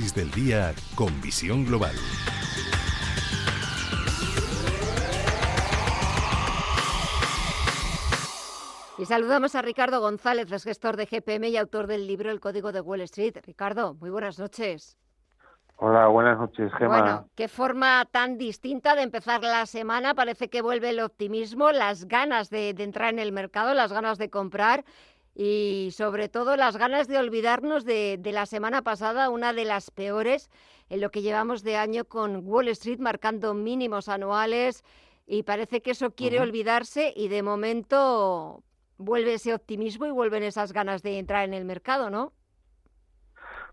análisis del día con visión global. Y saludamos a Ricardo González, es gestor de GPM y autor del libro El Código de Wall Street. Ricardo, muy buenas noches. Hola, buenas noches, Gemma. Bueno, qué forma tan distinta de empezar la semana. Parece que vuelve el optimismo, las ganas de, entrar en el mercado, las ganas de comprar y sobre todo las ganas de olvidarnos de, la semana pasada, una de las peores en lo que llevamos de año con Wall Street marcando mínimos anuales y parece que eso quiere olvidarse y de momento vuelve ese optimismo y vuelven esas ganas de entrar en el mercado, ¿no?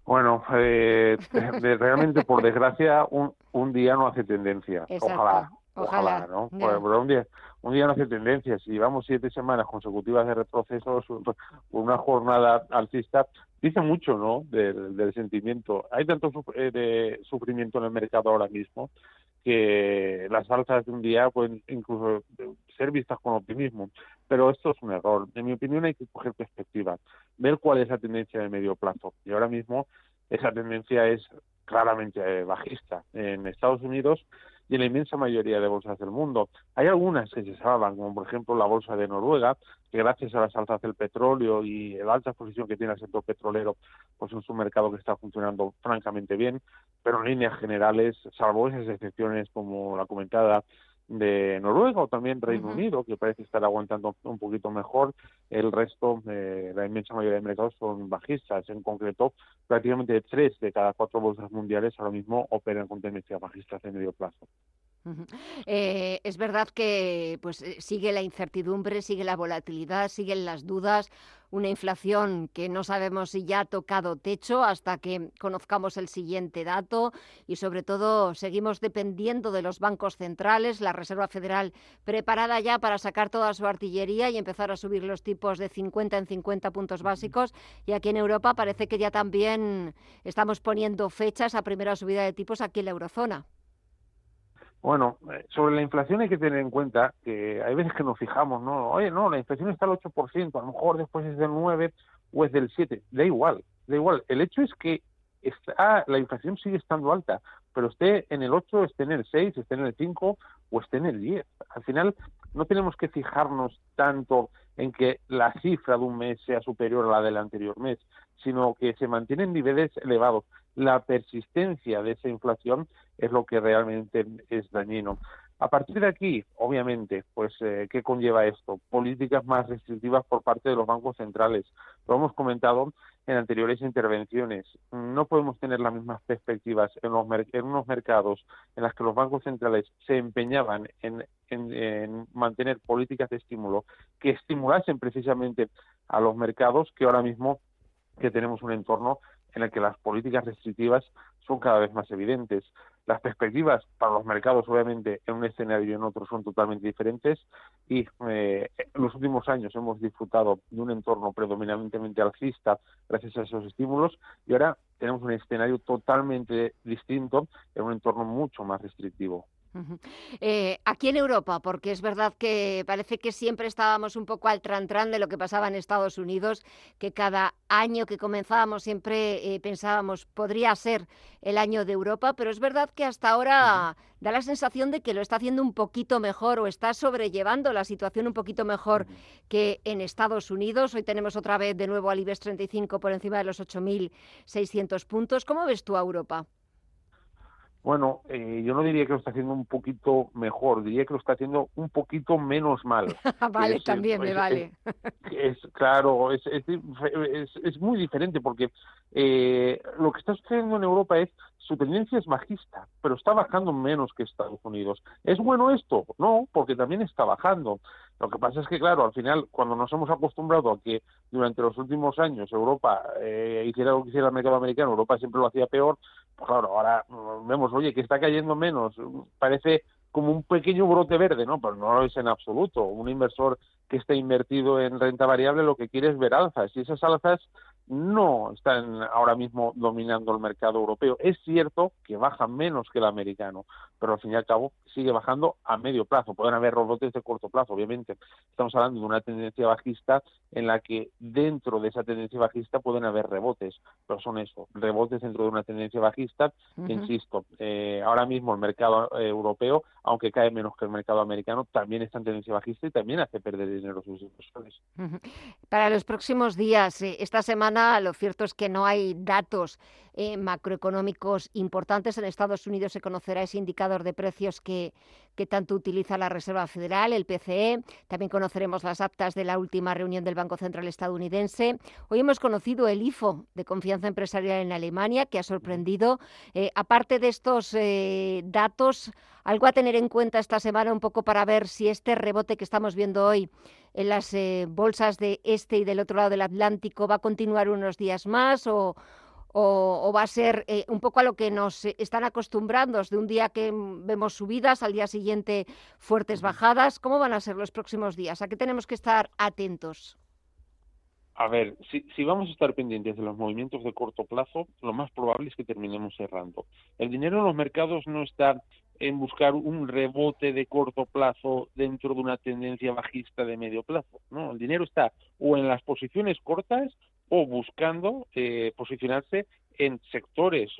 Bueno, eh, realmente, por desgracia, un, un día no hace tendencia. Ojalá, ojalá, ¿no? un, día, un día no hace tendencia. Si llevamos siete semanas consecutivas de retrocesos, una jornada alcista, dice mucho, ¿no? Del, del sentimiento. Hay tanto eh, de sufrimiento en el mercado ahora mismo que las alzas de un día pueden incluso ser vistas con optimismo. Pero esto es un error. En mi opinión hay que coger perspectiva, ver cuál es la tendencia de medio plazo. Y ahora mismo esa tendencia es claramente eh, bajista. En Estados Unidos y en la inmensa mayoría de bolsas del mundo. Hay algunas que se salvan, como por ejemplo la bolsa de Noruega, que gracias a las alzas del petróleo y la alta exposición que tiene el sector petrolero, pues es un mercado que está funcionando francamente bien, pero en líneas generales, salvo esas excepciones como la comentada de Noruega o también Reino Unido, que parece estar aguantando un poquito mejor. El resto, eh, la inmensa mayoría de mercados son bajistas. En concreto, prácticamente tres de cada cuatro bolsas mundiales ahora mismo operan con tendencia bajistas de medio plazo. Eh, es verdad que pues eh, sigue la incertidumbre, sigue la volatilidad, siguen las dudas, una inflación que no sabemos si ya ha tocado techo hasta que conozcamos el siguiente dato y sobre todo seguimos dependiendo de los bancos centrales, la Reserva Federal preparada ya para sacar toda su artillería y empezar a subir los tipos de 50 en 50 puntos básicos. Y aquí en Europa parece que ya también estamos poniendo fechas a primera subida de tipos aquí en la eurozona. Bueno, eh, sobre la inflación hay que tener en cuenta que hay veces que nos fijamos, ¿no? Oye, no, la inflación está al 8%, a lo mejor después es del 9 o es del 7, da igual, da igual. El hecho es que está, la inflación sigue estando alta, pero esté en el 8, esté en el 6, esté en el 5 o esté en el 10. Al final no tenemos que fijarnos tanto en que la cifra de un mes sea superior a la del anterior mes, sino que se mantienen niveles elevados. La persistencia de esa inflación es lo que realmente es dañino. A partir de aquí, obviamente, pues, eh, ¿qué conlleva esto? Políticas más restrictivas por parte de los bancos centrales. Lo hemos comentado en anteriores intervenciones. No podemos tener las mismas perspectivas en, los en unos mercados en las que los bancos centrales se empeñaban en, en mantener políticas de estímulo que estimulasen precisamente a los mercados que ahora mismo que tenemos un entorno en el que las políticas restrictivas son cada vez más evidentes. Las perspectivas para los mercados, obviamente, en un escenario y en otro son totalmente diferentes y eh, en los últimos años hemos disfrutado de un entorno predominantemente alcista gracias a esos estímulos y ahora tenemos un escenario totalmente distinto en un entorno mucho más restrictivo. Eh, aquí en Europa, porque es verdad que parece que siempre estábamos un poco al trantran de lo que pasaba en Estados Unidos, que cada año que comenzábamos siempre eh, pensábamos podría ser el año de Europa, pero es verdad que hasta ahora da la sensación de que lo está haciendo un poquito mejor o está sobrellevando la situación un poquito mejor que en Estados Unidos. Hoy tenemos otra vez de nuevo al IBEX 35 por encima de los 8.600 puntos. ¿Cómo ves tú a Europa? Bueno, eh, yo no diría que lo está haciendo un poquito mejor, diría que lo está haciendo un poquito menos mal. vale, también me vale. Es, claro, es, es, es, muy diferente porque eh, lo que está sucediendo en Europa es su tendencia es bajista, pero está bajando menos que Estados Unidos. ¿Es bueno esto? No, porque también está bajando. Lo que pasa es que, claro, al final, cuando nos hemos acostumbrado a que durante los últimos años Europa eh, hiciera lo que hiciera el mercado americano, Europa siempre lo hacía peor, claro, ahora vemos, oye, que está cayendo menos, parece como un pequeño brote verde, ¿no? Pero no lo es en absoluto. Un inversor que está invertido en renta variable lo que quiere es ver alzas y esas alzas no están ahora mismo dominando el mercado europeo. Es cierto que bajan menos que el americano, pero al fin y al cabo sigue bajando a medio plazo. Pueden haber rebotes de corto plazo, obviamente. Estamos hablando de una tendencia bajista en la que dentro de esa tendencia bajista pueden haber rebotes, pero son eso, rebotes dentro de una tendencia bajista. Insisto, eh, ahora mismo el mercado eh, europeo, aunque cae menos que el mercado americano, también está en tendencia bajista y también hace perder dinero a sus inversores. Para los próximos días, eh, esta semana, lo cierto es que no hay datos macroeconómicos importantes. En Estados Unidos se conocerá ese indicador de precios que, que tanto utiliza la Reserva Federal, el PCE. También conoceremos las actas de la última reunión del Banco Central estadounidense. Hoy hemos conocido el IFO de confianza empresarial en Alemania, que ha sorprendido. Eh, aparte de estos eh, datos, algo a tener en cuenta esta semana un poco para ver si este rebote que estamos viendo hoy en las eh, bolsas de este y del otro lado del Atlántico va a continuar unos días más o, o, va a ser eh, un poco a lo que nos están acostumbrando, de un día que vemos subidas, al día siguiente fuertes bajadas. ¿Cómo van a ser los próximos días? ¿A qué tenemos que estar atentos? A ver, si, si, vamos a estar pendientes de los movimientos de corto plazo, lo más probable es que terminemos cerrando. El dinero en los mercados no está en buscar un rebote de corto plazo dentro de una tendencia bajista de medio plazo. No, el dinero está o en las posiciones cortas o buscando eh, posicionarse en sectores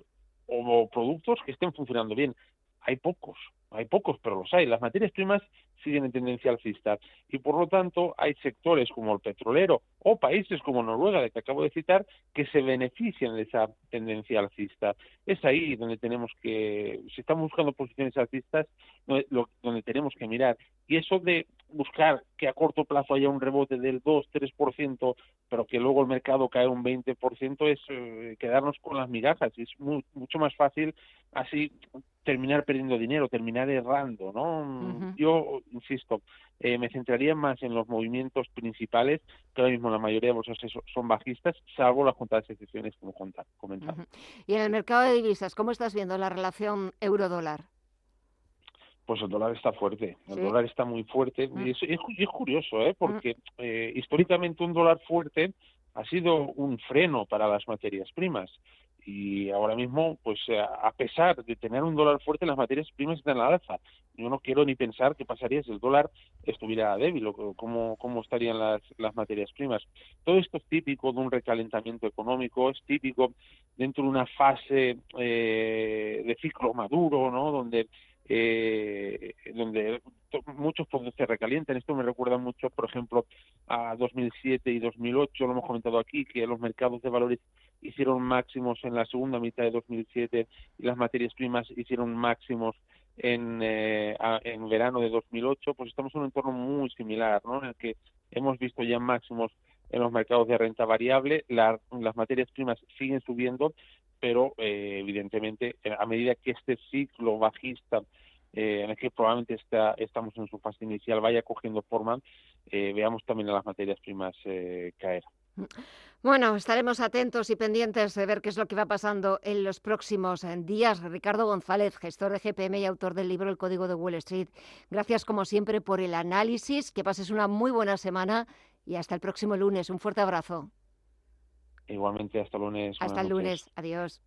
o productos que estén funcionando bien. Hay pocos, hay pocos, pero los hay. Las materias primas siguen en tendencia alcista y por lo tanto hay sectores como el petrolero o países como Noruega, de que acabo de citar, que se benefician de esa tendencia alcista. Es ahí donde tenemos que, si estamos buscando posiciones alcistas, donde tenemos que mirar. Y eso de buscar que a corto plazo haya un rebote del 2-3%, pero que luego el mercado cae un 20%, es eh, quedarnos con las migajas. Y es mucho más fácil así terminar perdiendo dinero, terminar errando, ¿no? Yo, insisto, eh, me centraría más en los movimientos principales, que ahora mismo la mayoría de bolsas son bajistas, salvo las contadas excepciones, como comentaba. Y en el mercado de divisas, ¿cómo estás viendo la relación euro-dólar? Pues el dólar está fuerte, el dólar está muy fuerte. Y es, curioso, ¿eh? porque mm. eh, históricamente un dólar fuerte ha sido un freno para las materias primas y ahora mismo, pues eh, a pesar de tener un dólar fuerte, las materias primas están a la alza. Yo no quiero ni pensar qué pasaría si el dólar estuviera débil o cómo, cómo estarían las, las materias primas. Todo esto es típico de un recalentamiento económico, es típico dentro de una fase eh, de ciclo maduro, ¿no? Donde eh, donde muchos productos se recalientan. Esto me recuerda mucho, por ejemplo, a 2007 y 2008, lo hemos comentado aquí, que los mercados de valores hicieron máximos en la segunda mitad de 2007 y las materias primas hicieron máximos en, eh, en verano de 2008, pues estamos en un entorno muy similar, ¿no? En el que hemos visto ya máximos en los mercados de renta variable, las materias primas siguen subiendo, pero eh, evidentemente a medida que este ciclo bajista eh, en el que probablemente está, estamos en su fase inicial vaya cogiendo forma, eh, veamos también a las materias primas caer. Bueno, estaremos atentos y pendientes de ver qué es lo que va pasando en los próximos días. Ricardo González, gestor de GPM y autor del libro El Código de Wall Street. Gracias como siempre por el análisis. Que pases una muy buena semana y hasta el próximo lunes. Un fuerte abrazo. Igualmente, hasta el lunes. Hasta el lunes. Adiós.